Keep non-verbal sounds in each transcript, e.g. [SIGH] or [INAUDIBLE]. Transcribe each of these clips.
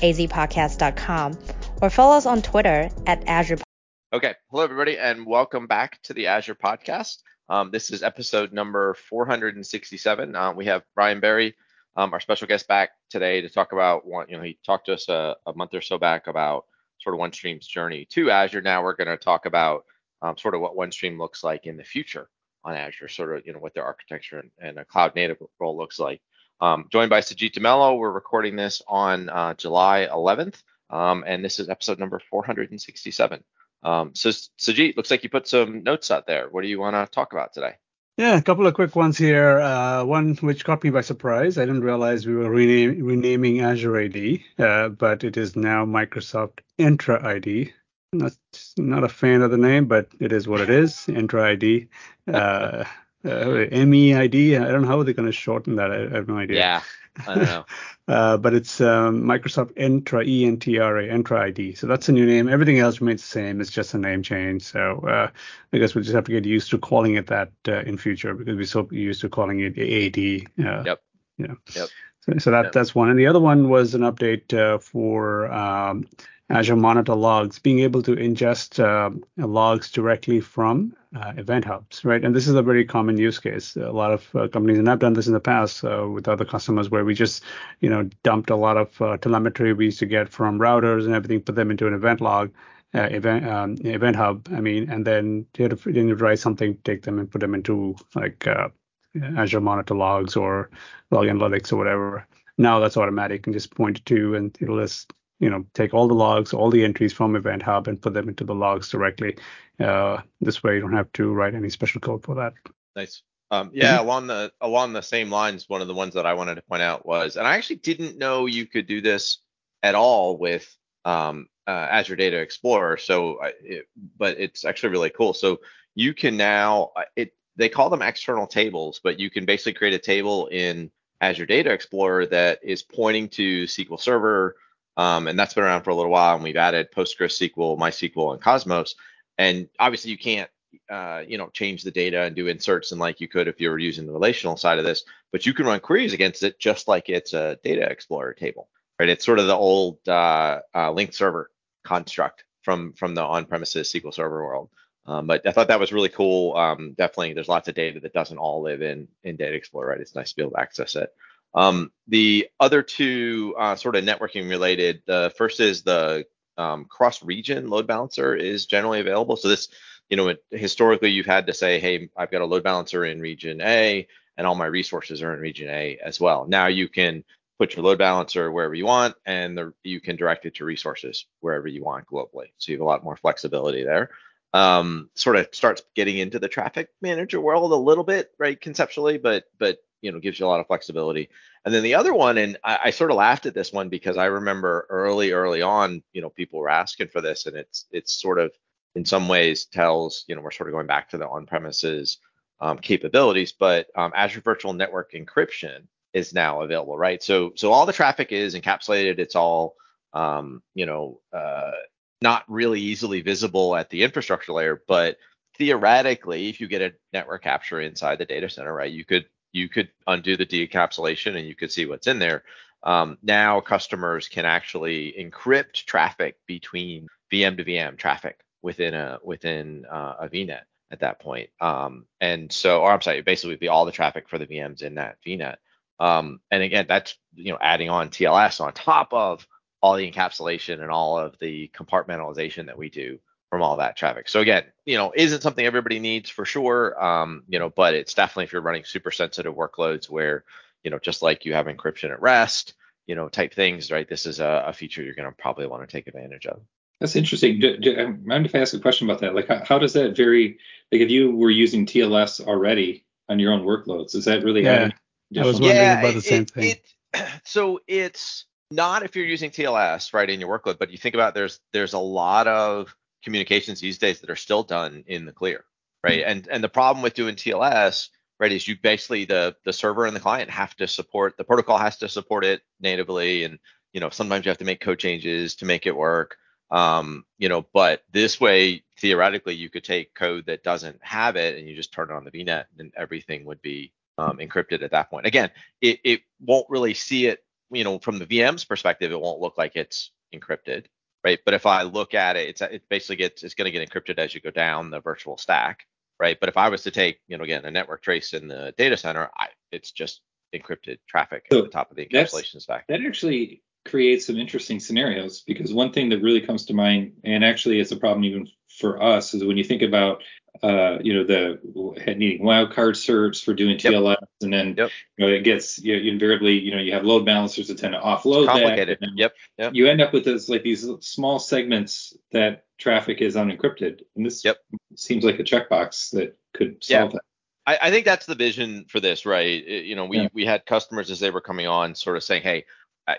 azpodcast.com or follow us on Twitter at Azure. Okay. Hello, everybody, and welcome back to the Azure Podcast. Um, this is episode number 467. Uh, we have Ryan Berry, um, our special guest, back today to talk about one. You know, he talked to us a, a month or so back about sort of OneStream's journey to Azure. Now we're going to talk about um, sort of what OneStream looks like in the future on Azure, sort of you know what their architecture and, and a cloud native role looks like. Um, joined by Sujit D'Mello. We're recording this on uh, July 11th, um, and this is episode number 467. Um, so, Sujit, looks like you put some notes out there. What do you want to talk about today? Yeah, a couple of quick ones here. Uh, one which caught me by surprise. I didn't realize we were rename, renaming Azure AD, uh, but it is now Microsoft Entra ID. Not, not a fan of the name, but it is what it is. Entra ID. Uh, MEID. I don't know how they're going to shorten that. I, I, have no idea. Yeah, I don't know. [LAUGHS] uh, but it's um, Microsoft Entra E N T R A Entra ID. So that's a new name. Everything else remains the same. It's just a name change. So uh, I guess we'll just have to get used to calling it that uh, in future because we're so used to calling it AD. Uh, yep. You know. Yep. So, so that yep. that's one. And the other one was an update uh, for um, Azure Monitor logs, being able to ingest uh, logs directly from uh, event hubs, right? And this is a very common use case. A lot of uh, companies, and I've done this in the past uh, with other customers, where we just, you know, dumped a lot of uh, telemetry we used to get from routers and everything, put them into an event log, uh, event um, event hub. I mean, and then you had to, then you write something, take them and put them into like Azure Monitor logs or log analytics or whatever. Now that's automatic and just point to, and it'll list you know take all the logs all the entries from event hub and put them into the logs directly. Uh, this way you don't have to write any special code for that. Nice. Um, yeah mm-hmm. along the along the same lines one of the ones that i wanted to point out was and i actually didn't know you could do this at all with um, uh, azure data explorer so it, but it's actually really cool. So you can now uh, it they call them external tables but you can basically create a table in azure data explorer that is pointing to sql server um, and that's been around for a little while. And we've added PostgreSQL, MySQL, and Cosmos. And obviously, you can't, uh, you know, change the data and do inserts and like you could if you were using the relational side of this. But you can run queries against it just like it's a data explorer table, right? It's sort of the old uh, uh, linked server construct from from the on-premises SQL Server world. Um, but I thought that was really cool. Um, definitely, there's lots of data that doesn't all live in in Data Explorer, right? It's nice to be able to access it. Um, the other two uh, sort of networking related. The first is the um, cross region load balancer is generally available. So this, you know, it, historically you've had to say, hey, I've got a load balancer in region A and all my resources are in region A as well. Now you can put your load balancer wherever you want and the, you can direct it to resources wherever you want globally. So you have a lot more flexibility there. Um, sort of starts getting into the traffic manager world a little bit, right, conceptually, but but you know gives you a lot of flexibility. And then the other one and I, I, sort of laughed at this one because i remember early early on you know people were asking for this and it's it's sort of in some ways tells you know we're sort of going back to the on premises um, capabilities but um, azure virtual network encryption is now available right? So so all the traffic is encapsulated. It's all um, you know uh, not really easily visible at the infrastructure layer but theoretically if you get a network capture inside the data center right you could you could undo the decapsulation and you could see what's in there. Um, now customers can actually encrypt traffic between VM to VM traffic within a within uh, a VNet at that point. Um, and so, or I'm sorry, basically be all the traffic for the VMs in that VNet. Um, and again, that's you know adding on TLS on top of all the encapsulation and all of the compartmentalization that we do from all that traffic. So again, you know, isn't something everybody needs for sure. Um, you know, but it's definitely if you're running super sensitive workloads where, you know, just like you have encryption at rest, you know, type things, right? This is a, a feature you're going to probably want to take advantage of. That's interesting. Do, do, mind if I ask a question about that? Like, how, how, does that vary? Like, if you were using TLS already on your own workloads, is that really? Yeah, I was wondering yeah, about the same it, thing. It, [CLEARS THROAT] so it's not if you're using TLS right in your workload, but you think about there's there's a lot of communications these days that are still done in the clear, right? Mm-hmm. And and the problem with doing TLS, right, is you basically the the server and the client have to support the protocol has to support it natively, and you know sometimes you have to make code changes to make it work. Um, you know, but this way theoretically you could take code that doesn't have it and you just turn it on the VNet and everything would be um, encrypted at that point. Again, it, it won't really see it, you know, from the VM's perspective, it won't look like it's encrypted, right? But if I look at it, it's it basically gets it's going to get encrypted as you go down the virtual stack, right? But if I was to take, you know, again a network trace in the data center, I, it's just encrypted traffic so at the top of the encapsulation stack. That actually creates some interesting scenarios because one thing that really comes to mind, and actually it's a problem even for us, is when you think about uh, you know, the needing wildcard certs for doing TLS, yep. and then yep. you know it gets you, know, invariably, you know, you have load balancers that tend to offload it's complicated. that. Yep. yep. You end up with this like these small segments that traffic is unencrypted, and this yep. seems like a checkbox that could solve yeah. that. I, I think that's the vision for this, right? It, you know, we yeah. we had customers as they were coming on, sort of saying, hey,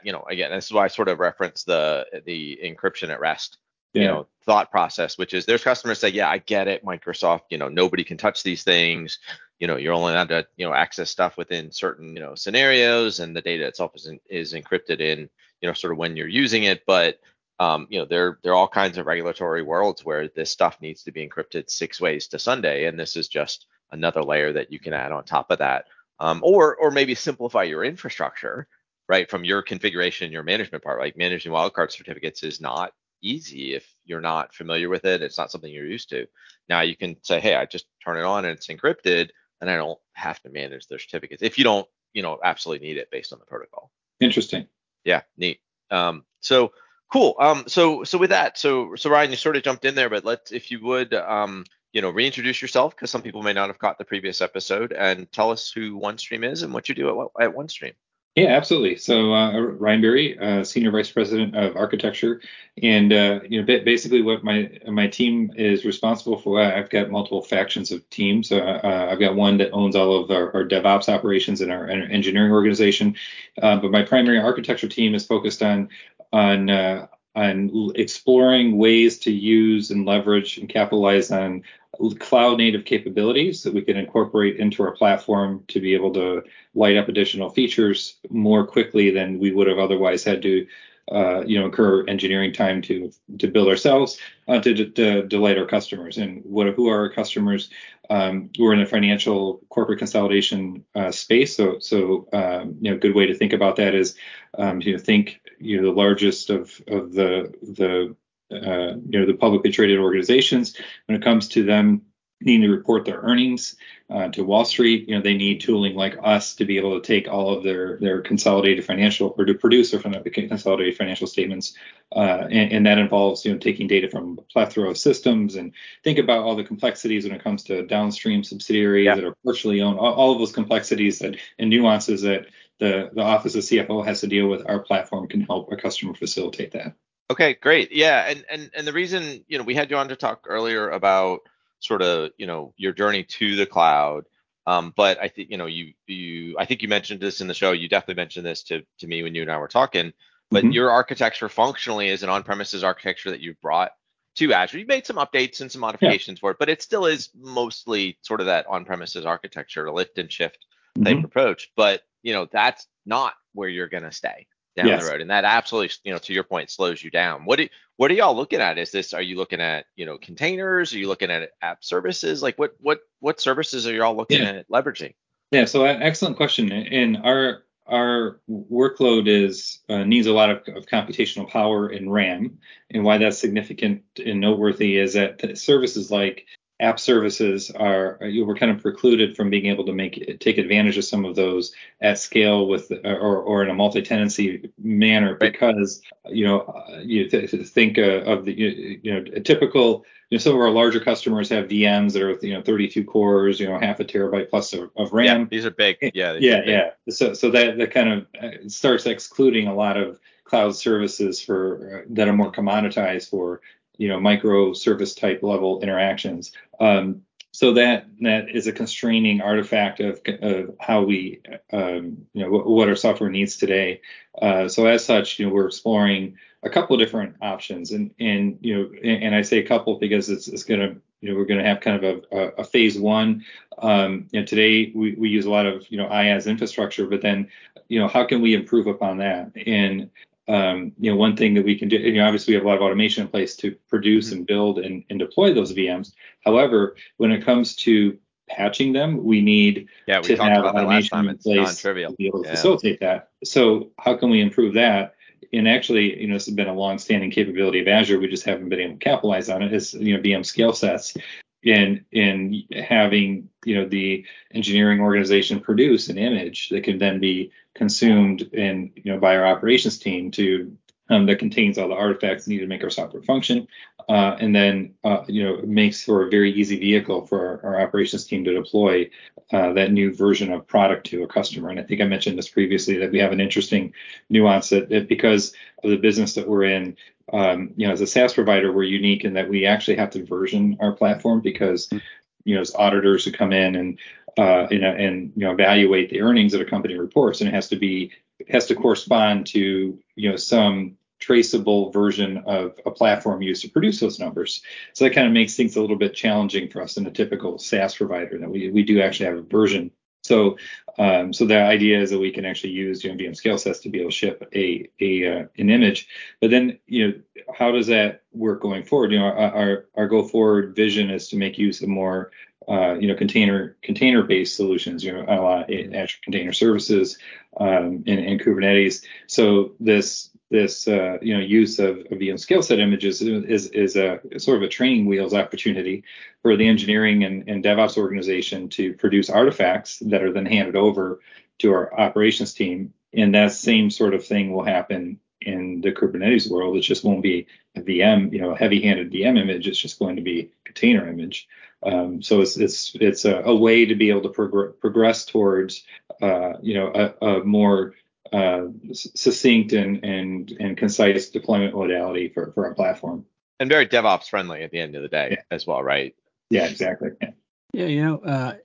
you know, again, this is why I sort of reference the the encryption at rest yeah. you know thought process which is there's customers say yeah i get it microsoft you know nobody can touch these things you know you're only allowed to you know access stuff within certain you know scenarios and the data itself is in, is encrypted in you know sort of when you're using it but um, you know there there are all kinds of regulatory worlds where this stuff needs to be encrypted six ways to sunday and this is just another layer that you can add on top of that um, or or maybe simplify your infrastructure right from your configuration your management part like managing wildcard certificates is not easy if you're not familiar with it. It's not something you're used to. Now you can say, hey, I just turn it on and it's encrypted, and I don't have to manage their certificates if you don't, you know, absolutely need it based on the protocol. Interesting. Yeah, neat. Um, so cool. Um, so so with that, so so Ryan, you sort of jumped in there, but let's if you would, um, you know, reintroduce yourself because some people may not have caught the previous episode, and tell us who OneStream is and what you do at, at OneStream. Yeah, absolutely. So uh, Ryan Berry, uh, Senior Vice President of Architecture, and uh, you know basically what my my team is responsible for. I've got multiple factions of teams. Uh, uh, I've got one that owns all of our, our DevOps operations and our, engineering organization, uh, but my primary architecture team is focused on on on exploring ways to use and leverage and capitalize on cloud native capabilities that we can incorporate into our platform to be able to light up additional features more quickly than we would have otherwise had to uh, you know incur engineering time to to build ourselves uh, to, to, delight our customers. And what who are our customers? Um, we're in the financial corporate consolidation uh, space. So so um, you know a good way to think about that is um, you know think you know the largest of of the the uh, you know the publicly traded organizations when it comes to them needing to report their earnings uh, to Wall Street. You know, they need tooling like us to be able to take all of their their consolidated financial or to produce their consolidated financial statements, uh, and, and, that involves you know taking data from a plethora of systems and think about all the complexities when it comes to downstream subsidiaries yeah. that are partially owned, all, all, of those complexities that and nuances that the the office of CFO has to deal with. Our platform can help a customer facilitate that. Okay, great. Yeah, and and and the reason you know we had you on to talk earlier about sort of you know your journey to the cloud. Um, but I think you know you you I think you mentioned this in the show. You definitely mentioned this to to me when you and I were talking. But mm-hmm. your architecture functionally is an on-premises architecture that you've brought to Azure. You made some updates and some modifications yeah. for it, but it still is mostly sort of that on-premises architecture, lift and shift type mm-hmm. approach. But you know that's not where you're going to stay down yes. the road, and that absolutely, you know, to your point, slows you down. What do what are y'all looking at? Is this are you looking at you know containers? Are you looking at app services? Like what what what services are y'all looking yeah. at leveraging? Yeah, so uh, excellent question. And our our workload is uh, needs a lot of, of, computational power and RAM. And why that's significant and noteworthy is that services like app services are you were kind of precluded from being able to make take advantage of some of those at scale with or, or in a multi-tenancy manner because you know you th- think uh, of the you know a typical you know some of our larger customers have VMs that are you know 32 cores you know half a terabyte plus of, of RAM. yeah, these are big. Yeah yeah yeah. So so that that kind of uh, starts excluding a lot of cloud services for uh, that are more commoditized for you know microservice type level interactions. Um, so that that is a constraining artifact of, of how we um, you know what, what, our software needs today. Uh, so as such, you know, we're exploring a couple of different options, and and you know, and, and I say a couple because it's it's going to you know we're going to have kind of a, a, phase one. Um, you know, today we, we use a lot of you know IaaS infrastructure, but then you know how can we improve upon that? And um, you know, one thing that we can do, you know, obviously we have a lot of automation in place to produce mm-hmm. and build and, and deploy those VMs. However, when it comes to patching them, we need yeah, we to have automation in place to be able to yeah. facilitate that. So how can we improve that? And actually, you know, this has been a long-standing capability of Azure. We just haven't been able to capitalize on it as you know VM scale sets in in having you know the engineering organization produce an image that can then be consumed and you know by our operations team to um, that contains all the artifacts needed to make our software function, uh, and then uh, you know makes for a very easy vehicle for our, our operations team to deploy uh, that new version of product to a customer. And I think I mentioned this previously that we have an interesting nuance that, that because of the business that we're in, um, you know, as a SaaS provider, we're unique in that we actually have to version our platform because, mm-hmm. you know, as auditors who come in and uh, you know, and you know, evaluate the earnings that a company reports, and it has to be has to correspond to you know some traceable version of a platform used to produce those numbers. So that kind of makes things a little bit challenging for us in a typical SaaS provider. That we we do actually have a version so, um, so the idea is that we can actually use you know, VM scale sets to be able to ship a, a uh, an image. But then, you know, how does that work going forward? You know, our our, our go forward vision is to make use of more uh, you know, container container based solutions. You know, a lot of Azure Container Services um, and, and Kubernetes. So this this uh, you know use of, of VM scale set images is is a sort of a training wheels opportunity for the engineering and, and DevOps organization to produce artifacts that are then handed over to our operations team. And that same sort of thing will happen in the Kubernetes world. It just won't be a VM, you know, a heavy-handed VM image. It's just going to be container image. Um, so it's it's it's a, a, way to be able to prog- progress towards, uh, you know, a, a more uh, succinct and, and and concise deployment modality for for our platform. And very DevOps friendly at the end of the day yeah. as well, right? Yeah, exactly. Yeah. Yeah, you know, uh,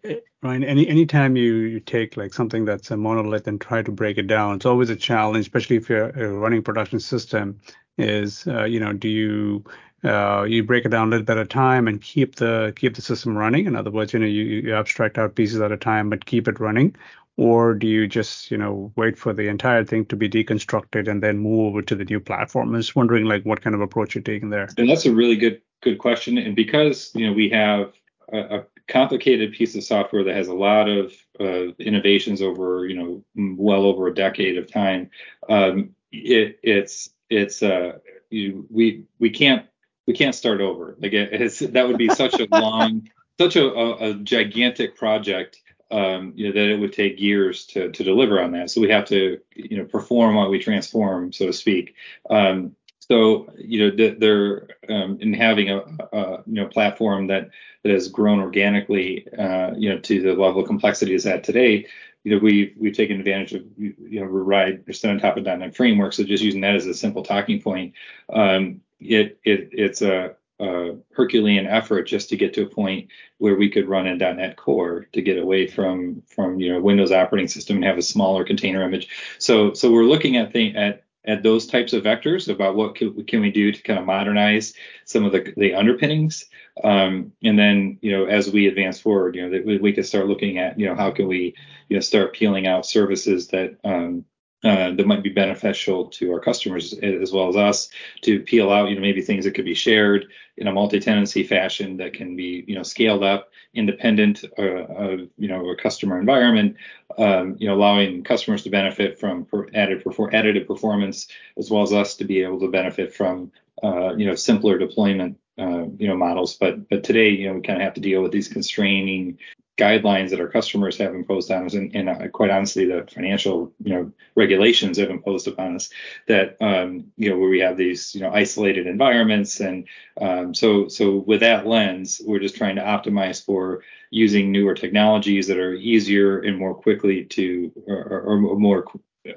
Ryan, any anytime you, you take like something that's a monolith and try to break it down, it's always a challenge, especially if you're running production system. Is uh, you know, do you uh, you break it down a little bit at a time and keep the keep the system running? In other words, you know, you, you abstract out pieces at a time but keep it running, or do you just you know wait for the entire thing to be deconstructed and then move over to the new platform? I'm just wondering like what kind of approach you're taking there. And that's a really good good question. And because you know we have a, a complicated piece of software that has a lot of uh, innovations over you know well over a decade of time, um, it, it's it's uh, you, we we can't we can't start over. Like it, that would be such a long, such a, a, a gigantic project um, you know, that it would take years to, to deliver on that. So we have to, you know, perform while we transform, so to speak. Um, so, you know, they're um, in having a, a, you know platform that that has grown organically, uh, you know, to the level of complexity is at today. You know, we've we've taken advantage of you know Ride or on top of .NET framework. So just using that as a simple talking point, um, it it it's a uh, Herculean effort just to get to a point where we could run in .NET Core to get away from from you know Windows operating system and have a smaller container image. So so we're looking at at at those types of vectors about what can, can we do to kind of modernize some of the the underpinnings. Um, and then you know as we advance forward, you know we, we could start looking at you know how can we you know start peeling out services that um, uh, that might be beneficial to our customers as well as us to peel out, you know, maybe things that could be shared in a multi-tenancy fashion that can be, you know, scaled up independent uh, of, you know, a customer environment, um, you know, allowing customers to benefit from added perfor- additive performance as well as us to be able to benefit from, uh, you know, simpler deployment uh, you know models. But but today you know we kind of have to deal with these constraining guidelines that our customers have imposed on us, and, and uh, quite honestly, the financial you know regulations have imposed upon us. That um, you know where we have these you know isolated environments, and um, so so with that lens, we're just trying to optimize for using newer technologies that are easier and more quickly to or, or more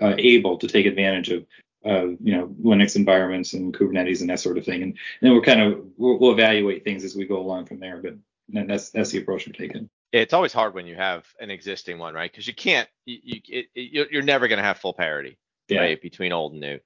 uh, able to take advantage of uh, you know Linux environments and Kubernetes and that sort of thing. And, and then we're kind of we'll, we'll, evaluate things as we go along from there. But that's that's the approach we're taking. It's always hard when you have an existing one, right? Because you can't, you, you it, you're never going to have full parity, yeah. right, between old and new.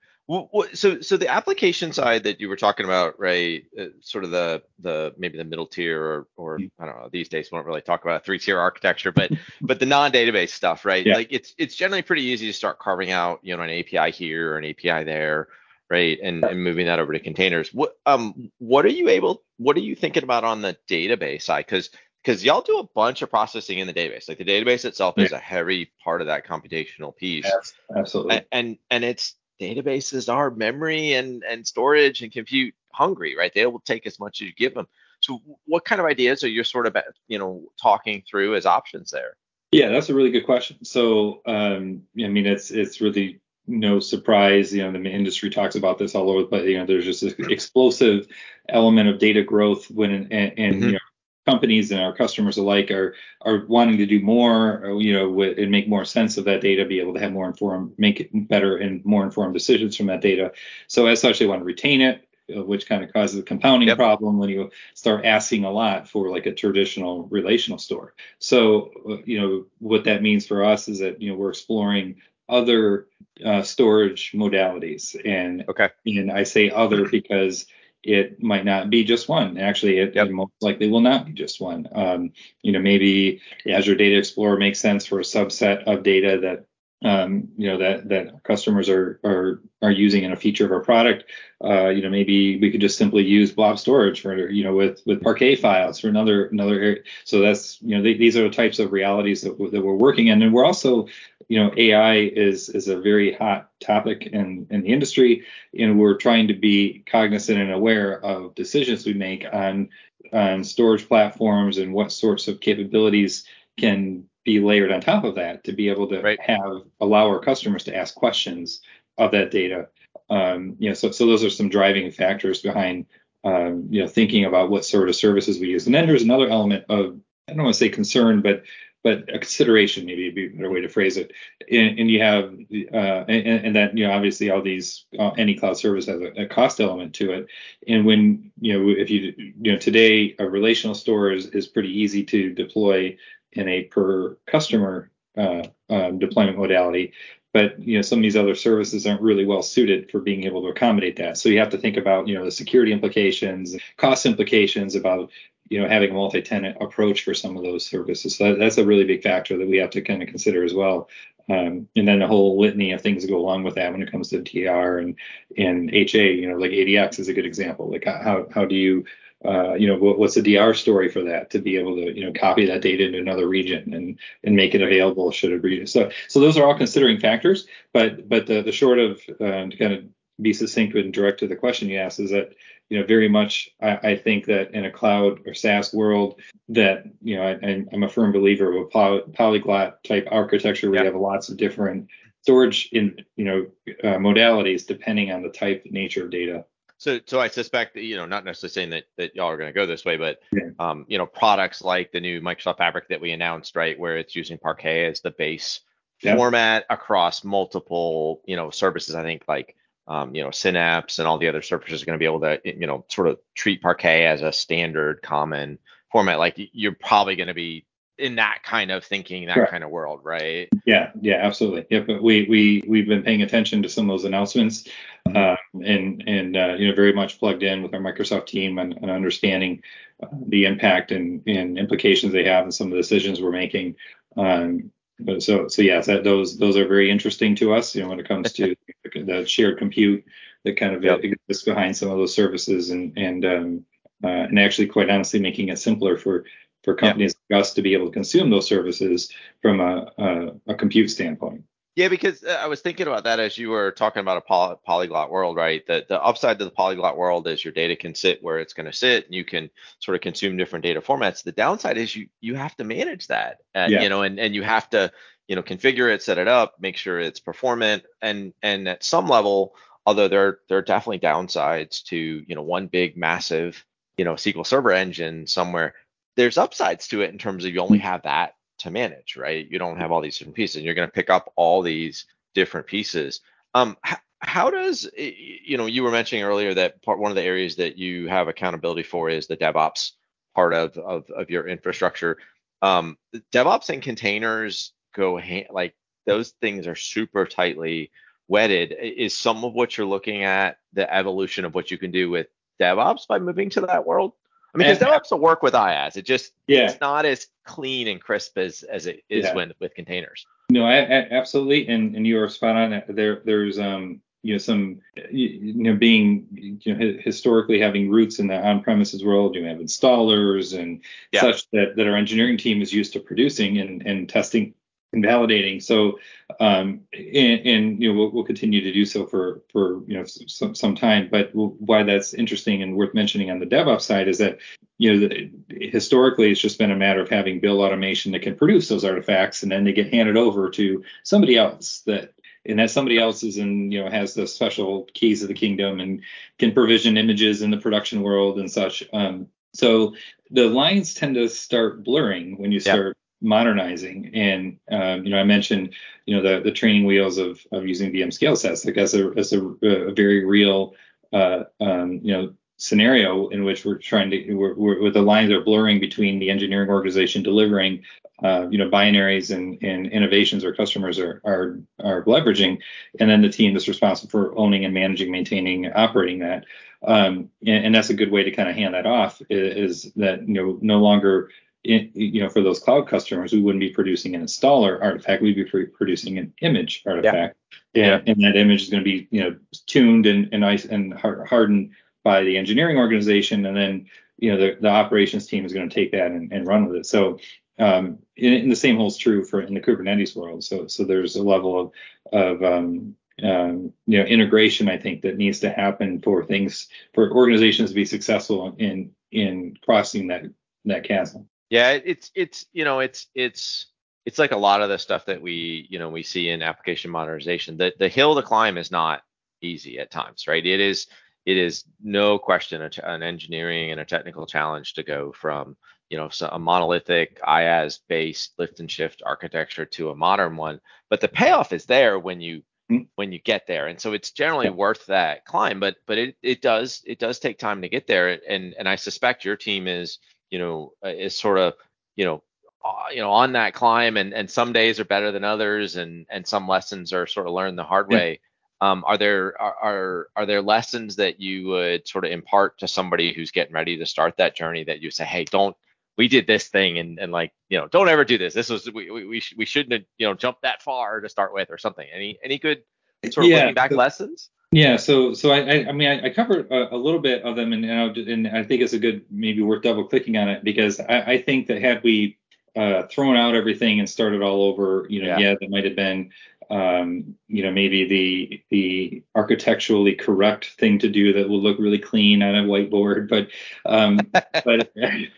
So, so the application side that you were talking about, right? Uh, sort of the the maybe the middle tier, or or I don't know. These days, we don't really talk about three tier architecture, but [LAUGHS] but the non-database stuff, right? Yeah. Like it's it's generally pretty easy to start carving out, you know, an API here or an API there, right? And and moving that over to containers. What um what are you able? What are you thinking about on the database side? Because because y'all do a bunch of processing in the database. Like the database itself yeah. is a heavy part of that computational piece. Yes, absolutely. And, and and it's databases are memory and, and storage and compute hungry, right? They will take as much as you give them. So what kind of ideas are you sort of, you know, talking through as options there? Yeah, that's a really good question. So, um, I mean, it's it's really no surprise. You know, the industry talks about this all over, but you know, there's just this [CLEARS THROAT] explosive element of data growth when and, and mm-hmm. you know companies and our customers alike are are wanting to do more, uh, you know, with, and make more sense of that data, be able to have more informed, make it better and more informed decisions from that data. So as such, they want to retain it, uh, which kind of causes a compounding yep. problem when you start asking a lot for like a traditional relational store. So uh, you know what that means for us is that you know we're exploring other uh, storage modalities, and okay, and I say other because it might not be just one. Actually, it, yep. most likely will not be just one. Um, you know, maybe Azure Data Explorer makes sense for a subset of data that um, you know that that customers are are are using in a feature of our product. Uh, you know, maybe we could just simply use blob storage for you know with with Parquet files for another another area. So that's you know they, these are the types of realities that, that we're working in, and we're also you know AI is is a very hot topic in in the industry, and we're trying to be cognizant and aware of decisions we make on on storage platforms and what sorts of capabilities can be layered on top of that to be able to right. have allow our customers to ask questions of that data. Um, you know, so so those are some driving factors behind um, you know thinking about what sort of services we use. And then there's another element of I don't want to say concern, but but a consideration maybe would be a better way to phrase it. And, and you have uh, and, and, that you know obviously all these uh, any cloud service has a, a, cost element to it. And when you know if you you know today a relational store is is pretty easy to deploy in a per customer uh, um, deployment modality. But you know some of these other services aren't really well suited for being able to accommodate that. So you have to think about you know the security implications, cost implications about you know having a multi-tenant approach for some of those services. So that's a really big factor that we have to kind of consider as well. Um, and then the whole litany of things that go along with that when it comes to DR and and HA. You know like ADX is a good example. Like how how do you uh, you know, what's the DR story for that to be able to, you know, copy that data into another region and and make it available should it be so. So those are all considering factors, but but the the short of uh, to kind of be succinct and direct to the question you asked is that you know very much I, I think that in a cloud or SaaS world that you know I, am a firm believer of a poly, polyglot type architecture where yeah. you have lots of different storage in you know uh, modalities depending on the type nature of data so, so I suspect that you know, not necessarily saying that that y'all are going to go this way, but yeah. um, you know, products like the new Microsoft Fabric that we announced, right, where it's using Parquet as the base yeah. format across multiple, you know, services. I think like um, you know, Synapse and all the other services are going to be able to, you know, sort of treat Parquet as a standard common format. Like you're probably going to be in that kind of thinking, that kind of world, right? Yeah, yeah, absolutely. Yep. Yeah, we we we've been paying attention to some of those announcements, uh, and and uh, you know very much plugged in with our Microsoft team and, and understanding uh, the impact and, and implications they have and some of the decisions we're making. Um, but so so yes, that those those are very interesting to us. You know, when it comes [LAUGHS] to the shared compute that kind of yep. exists behind some of those services, and and um, uh, and actually, quite honestly, making it simpler for for companies yeah. like us to be able to consume those services from a, a, a compute standpoint. Yeah, because uh, I was thinking about that as you were talking about a poly- polyglot world, right? The the upside to the polyglot world is your data can sit where it's going to sit, and you can sort of consume different data formats. The downside is you you have to manage that, uh, yeah. you know, and and you have to you know configure it, set it up, make sure it's performant, and and at some level, although there there are definitely downsides to you know one big massive you know SQL Server engine somewhere there's upsides to it in terms of you only have that to manage, right? You don't have all these different pieces. And you're going to pick up all these different pieces. Um, how, how does you know you were mentioning earlier that part one of the areas that you have accountability for is the DevOps part of of, of your infrastructure. Um, DevOps and containers go hand, like those things are super tightly wedded. Is some of what you're looking at the evolution of what you can do with DevOps by moving to that world? I mean, because DevOps will work with IaaS. It just yeah. it's not as clean and crisp as as it is yeah. when with containers. No, I, I, absolutely, and and you are spot on. There there's um you know some you know being you know historically having roots in the on-premises world you have installers and yeah. such that that our engineering team is used to producing and and testing and validating. So um and, and you know we'll, we'll, continue to do so for for you know some, some time. But why that's interesting and worth mentioning on the devops side is that you know the, historically it's just been a matter of having build automation that can produce those artifacts and then they get handed over to somebody else that and that somebody else is in, you know, has the special keys of the kingdom and can provision images in the production world and such. Um, so the lines tend to start blurring when you start modernizing. And um, you know, I mentioned, you know, the the training wheels of of using VM scale sets, like as a as a, a very real, uh, um, you know, scenario in which we're trying to we're, we're, the lines are blurring between the engineering organization delivering uh, you know binaries and, and innovations our customers are, are are leveraging, and then the team that's responsible for owning and managing, maintaining, operating that. Um, and, and, that's a good way to kind of hand that off is that you know no longer in, you know for those cloud customers we wouldn't be producing an installer artifact we'd be producing an image artifact yeah. and, and that image is going to be you know tuned and and, ice, and hardened by the engineering organization and then you know the, the operations team is going to take that and, and run with it so um, and, and, the same holds true for in the Kubernetes world. So so there's a level of of um, um, you know integration I think that needs to happen for things for organizations to be successful in in crossing that that chasm. Yeah, it's it's you know it's it's it's like a lot of the stuff that we you know we see in application modernization. The the hill to climb is not easy at times, right? It is it is no question an engineering and a technical challenge to go from you know a monolithic IaaS based lift and shift architecture to a modern one. But the payoff is there when you mm-hmm. when you get there, and so it's generally yeah. worth that climb. But but it it does it does take time to get there, and and I suspect your team is you know uh, is sort of you know uh, you know on that climb, and and some days are better than others, and and some lessons are sort of learned the hard yeah. way. Um, are there are, are are there lessons that you would sort of impart to somebody who's getting ready to start that journey that you say, hey, don't we did this thing and and like you know don't ever do this. This was we we, we, sh- we shouldn't have you know jumped that far to start with or something. Any any good sort of yeah, looking back so, lessons? Yeah, so so I I, mean I, I covered a, a, little bit of them and and I, and I think it's a good maybe worth double clicking on it because I, I think that had we uh, thrown out everything and started all over, you know, yeah, yeah that might have been um, you know, maybe the the architecturally correct thing to do that will look really clean on a whiteboard, but um, [LAUGHS] but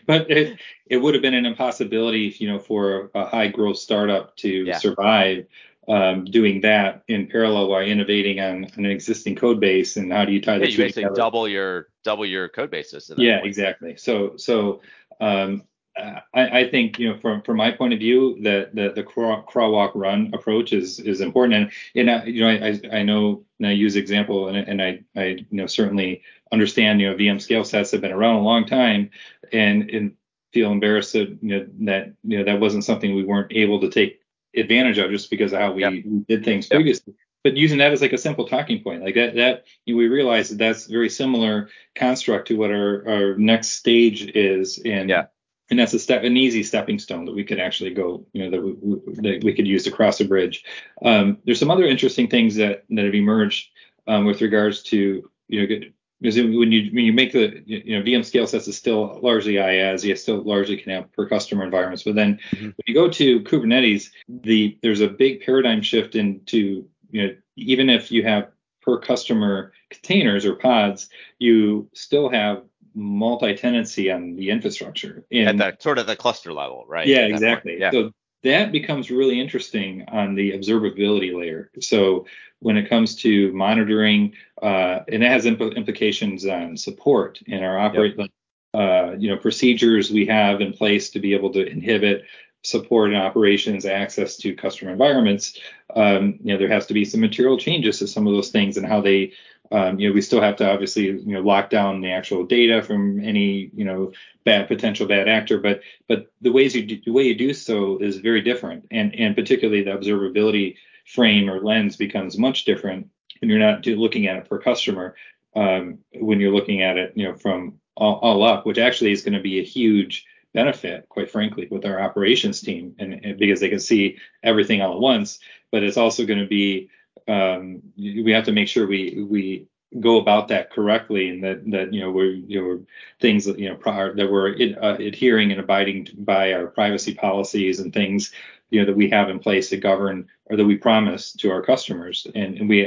but it, it would have been an impossibility, you know, for a high growth startup to yeah. survive um, doing that in parallel while innovating on, an existing code base and how do you tie yeah, the you basically together? double your double your code bases. Yeah, point. exactly. So so um, I, I, think you know from from my point of view that the, the crawl, crawl walk run approach is is important and, and I, you know I, I know and I use example and, and I I you know certainly understand you know VM scale sets have been around a long time and and feel embarrassed that you know that you know that wasn't something we weren't able to take advantage of just because of how we, yep. did things yep. previously but using that as like a simple talking point like that that you know, we realize that that's very similar construct to what our our next stage is and yeah and that's a step, an easy stepping stone that we could actually go, you know, that we, that we could use to cross a bridge. Um, there's some other interesting things that that have emerged um, with regards to, you know, because when you when you make the you know VM scale sets is still largely IaaS, you still largely can have per customer environments, but then mm-hmm. when you go to Kubernetes, the there's a big paradigm shift into you know even if you have per customer containers or pods, you still have multi-tenancy on the infrastructure. And at the sort of the cluster level, right? Yeah, exactly. Yeah. So that becomes really interesting on the observability layer. So when it comes to monitoring, uh, and it has impl- implications on support and our operate, yep. uh, you know, procedures we have in place to be able to inhibit support and operations access to customer environments. Um, you know, there has to be some material changes to some of those things and how they Um, you know, we still have to obviously you know lock down the actual data from any you know bad potential bad actor, but but the ways you do, the way you do so is very different, and and particularly the observability frame or lens becomes much different when you're not looking at it per customer. Um, when you're looking at it, you know, from all, all up, which actually is going to be a huge benefit, quite frankly, with our operations team, and, and because they can see everything all at once. But it's also going to be um, we have to make sure we we go about that correctly, and that that you know we're you know things that you know prior, that we're uh, adhering and abiding by our privacy policies and things you know that we have in place to govern or that we promise to our customers, and, and we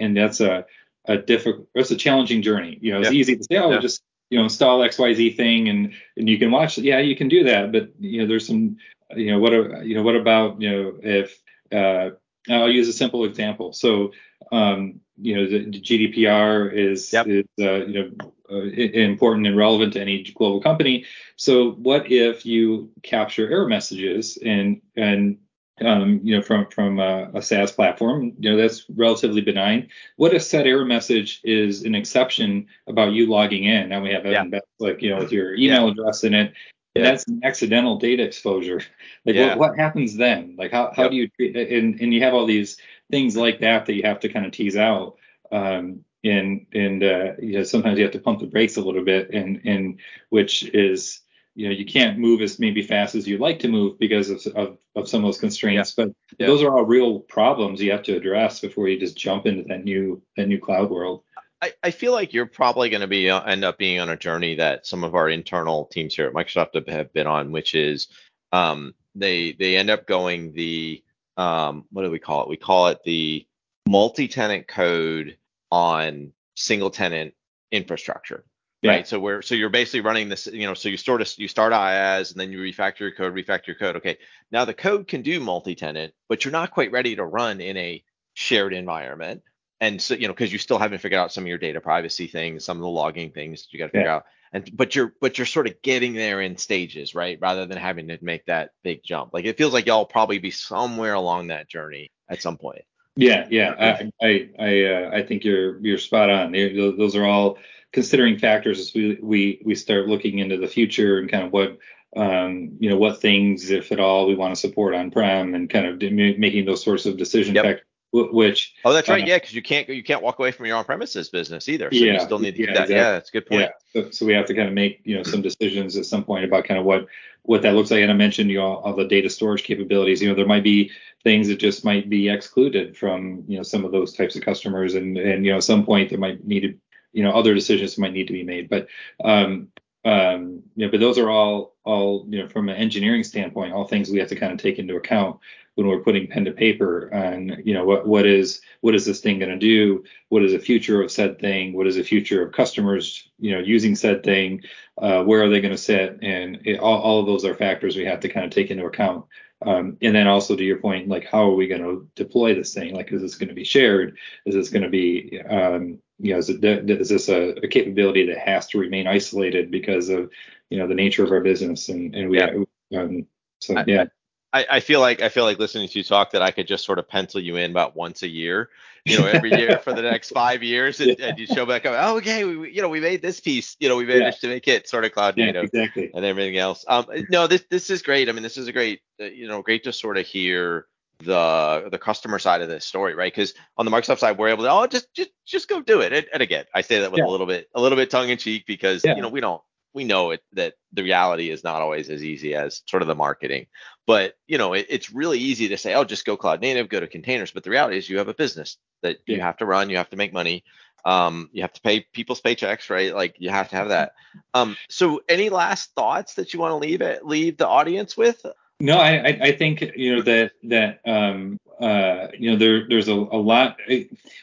and that's a a difficult, it's a challenging journey. You know, it's yeah. easy to say, oh, yeah. just you know install xyz thing and and you can watch yeah you can do that but you know there's some you know what you know what about you know if uh, I'll use a simple example. So, um, you know, the, the GDPR is, yep. is uh, you know, uh, important and relevant to any global company. So, what if you capture error messages and and um, you know, from from a, a, SaaS platform, you know, that's relatively benign. What if said error message is an exception about you logging in? Now we have yeah. like you know with your email yeah. address in it. Yeah. That's an accidental data exposure. Like yeah. what, what happens then? Like how, how yep. do you treat and and you have all these things like that that you have to kind of tease out. Um, and and uh, you know sometimes you have to pump the brakes a little bit and and which is you know you can't move as maybe fast as you'd like to move because of of, of some of those constraints yeah. but yeah. those are all real problems you have to address before you just jump into that new that new cloud world I, I feel like you're probably going to be uh, end up being on a journey that some of our internal teams here at Microsoft have been on, which is um, they they end up going the um, what do we call it? We call it the multi-tenant code on single tenant infrastructure. Yeah. Right. So we're so you're basically running this, you know, so you sort of you start IaaS and then you refactor your code, refactor your code. Okay. Now the code can do multi-tenant, but you're not quite ready to run in a shared environment. And so, you know, because you still haven't figured out some of your data privacy things, some of the logging things you got to figure yeah. out. And but you're but you're sort of getting there in stages, right? Rather than having to make that big jump. Like it feels like y'all probably be somewhere along that journey at some point. Yeah, yeah. I I I, uh, I think you're you're spot on. Those are all considering factors as we we we start looking into the future and kind of what um, you know what things, if at all, we want to support on prem and kind of making those sorts of decision yep. factors. Which oh, that's right, uh, yeah, because you can't you can't walk away from your on-premises business either. So yeah, you still need to yeah, do that. Exactly. Yeah, that's a good point. Yeah, so, so, we have to kind of make you know some decisions at some point about kind of what what that looks like. And I mentioned you know all the data storage capabilities. You know there might be things that just might be excluded from you know some of those types of customers, and and you know at some point there might need to you know other decisions might need to be made but um um you know but those are all all you know from an engineering standpoint all things we have to kind of take into account when we're putting pen to paper and you know what what is what is this thing going to do? What is the future of said thing? What is the future of customers you know using said thing? Uh, where are they going to sit? And it, all, all of those are factors we have to kind of take into account. Um, and then also to your point like how are we going to deploy this thing? Like is this going to be shared? Is this going to be um, you know, is, it, is this a, a, capability that has to remain isolated because of, you know, the nature of our business and, and we, yeah. um, so yeah. I, I feel like I feel like listening to you talk that I could just sort of pencil you in about once a year, you know, every year for the next five years, and, yeah. and you show back up. Oh, okay, we, you know, we made this piece, you know, we managed yeah. to make it sort of cloud native, exactly, and everything else. Um, no, this this is great. I mean, this is a great, uh, you know, great to sort of hear the the customer side of this story, right? Because on the Microsoft side, we're able to oh just just just go do it. And, and again, I say that with yeah. a little bit a little bit tongue in cheek because yeah. you know we don't we know it that the reality is not always as easy as sort of the marketing. But you know it, it's really easy to say oh just go cloud native, go to containers. But the reality is you have a business that yeah. you have to run, you have to make money. Um, you have to pay people's paychecks, right? Like you have to have that. Um, so any last thoughts that you want to leave it, leave the audience with? No, I, I think you know that that um, uh, you know there there's a, a lot.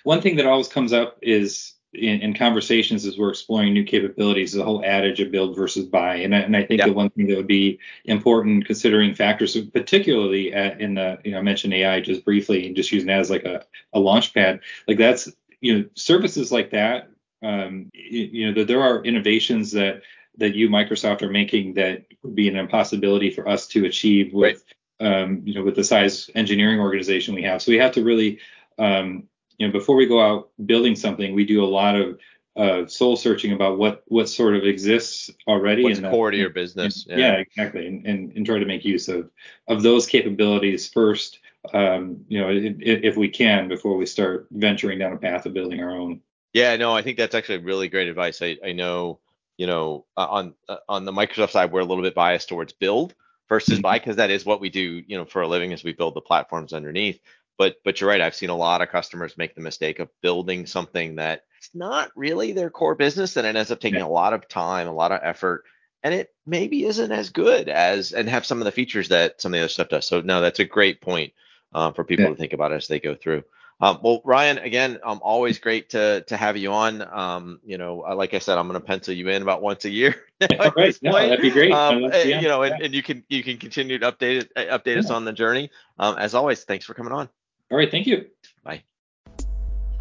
One thing that always comes up is in, in, conversations as we're exploring new capabilities, the whole adage of build versus buy. And I, and I think yeah. the one thing that would be important considering factors, particularly at, in the, you know, I mentioned AI just briefly and just using that as like a, a launch pad, like that's, you know, services like that, um, you, you know, that there are innovations that that you Microsoft are making that would be an impossibility for us to achieve with right. um, you know with the size engineering organization we have. So we have to really um, you know, before we go out building something, we do a lot of uh, soul searching about what what sort of exists already. What's core to your business? And, yeah. yeah. exactly, and, and, and try to make use of of those capabilities first. Um, you know, if, if we can before we start venturing down a path of building our own. Yeah, no, I think that's actually really great advice. I, I know, you know, uh, on uh, on the Microsoft side, we're a little bit biased towards build versus mm-hmm. buy because that is what we do, you know, for a living as we build the platforms underneath. But but you're right. I've seen a lot of customers make the mistake of building something that it's not really their core business, and it ends up taking yeah. a lot of time, a lot of effort, and it maybe isn't as good as and have some of the features that some of the other stuff does. So no, that's a great point uh, for people yeah. to think about as they go through. Um, well, Ryan, again, um, always great to to have you on. Um, you know, uh, like I said, I'm going to pencil you in about once a year. [LAUGHS] All right, no, that'd be great. Um, yeah, you know, and, and, you can you can continue to update it, uh, update yeah. us on the journey. Um, as always, thanks for coming on. All right. Thank you. Bye.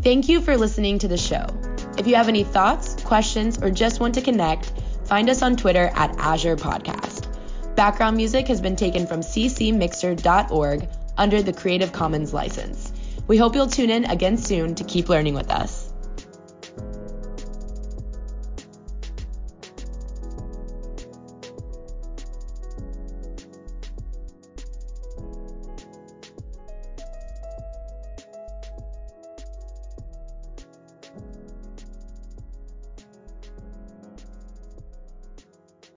Thank you for listening to the show. If you have any thoughts, questions, or just want to connect, find us on Twitter at Azure Podcast. Background music has been taken from ccmixter.org under the Creative Commons license. We hope you'll tune in again soon to keep learning with us.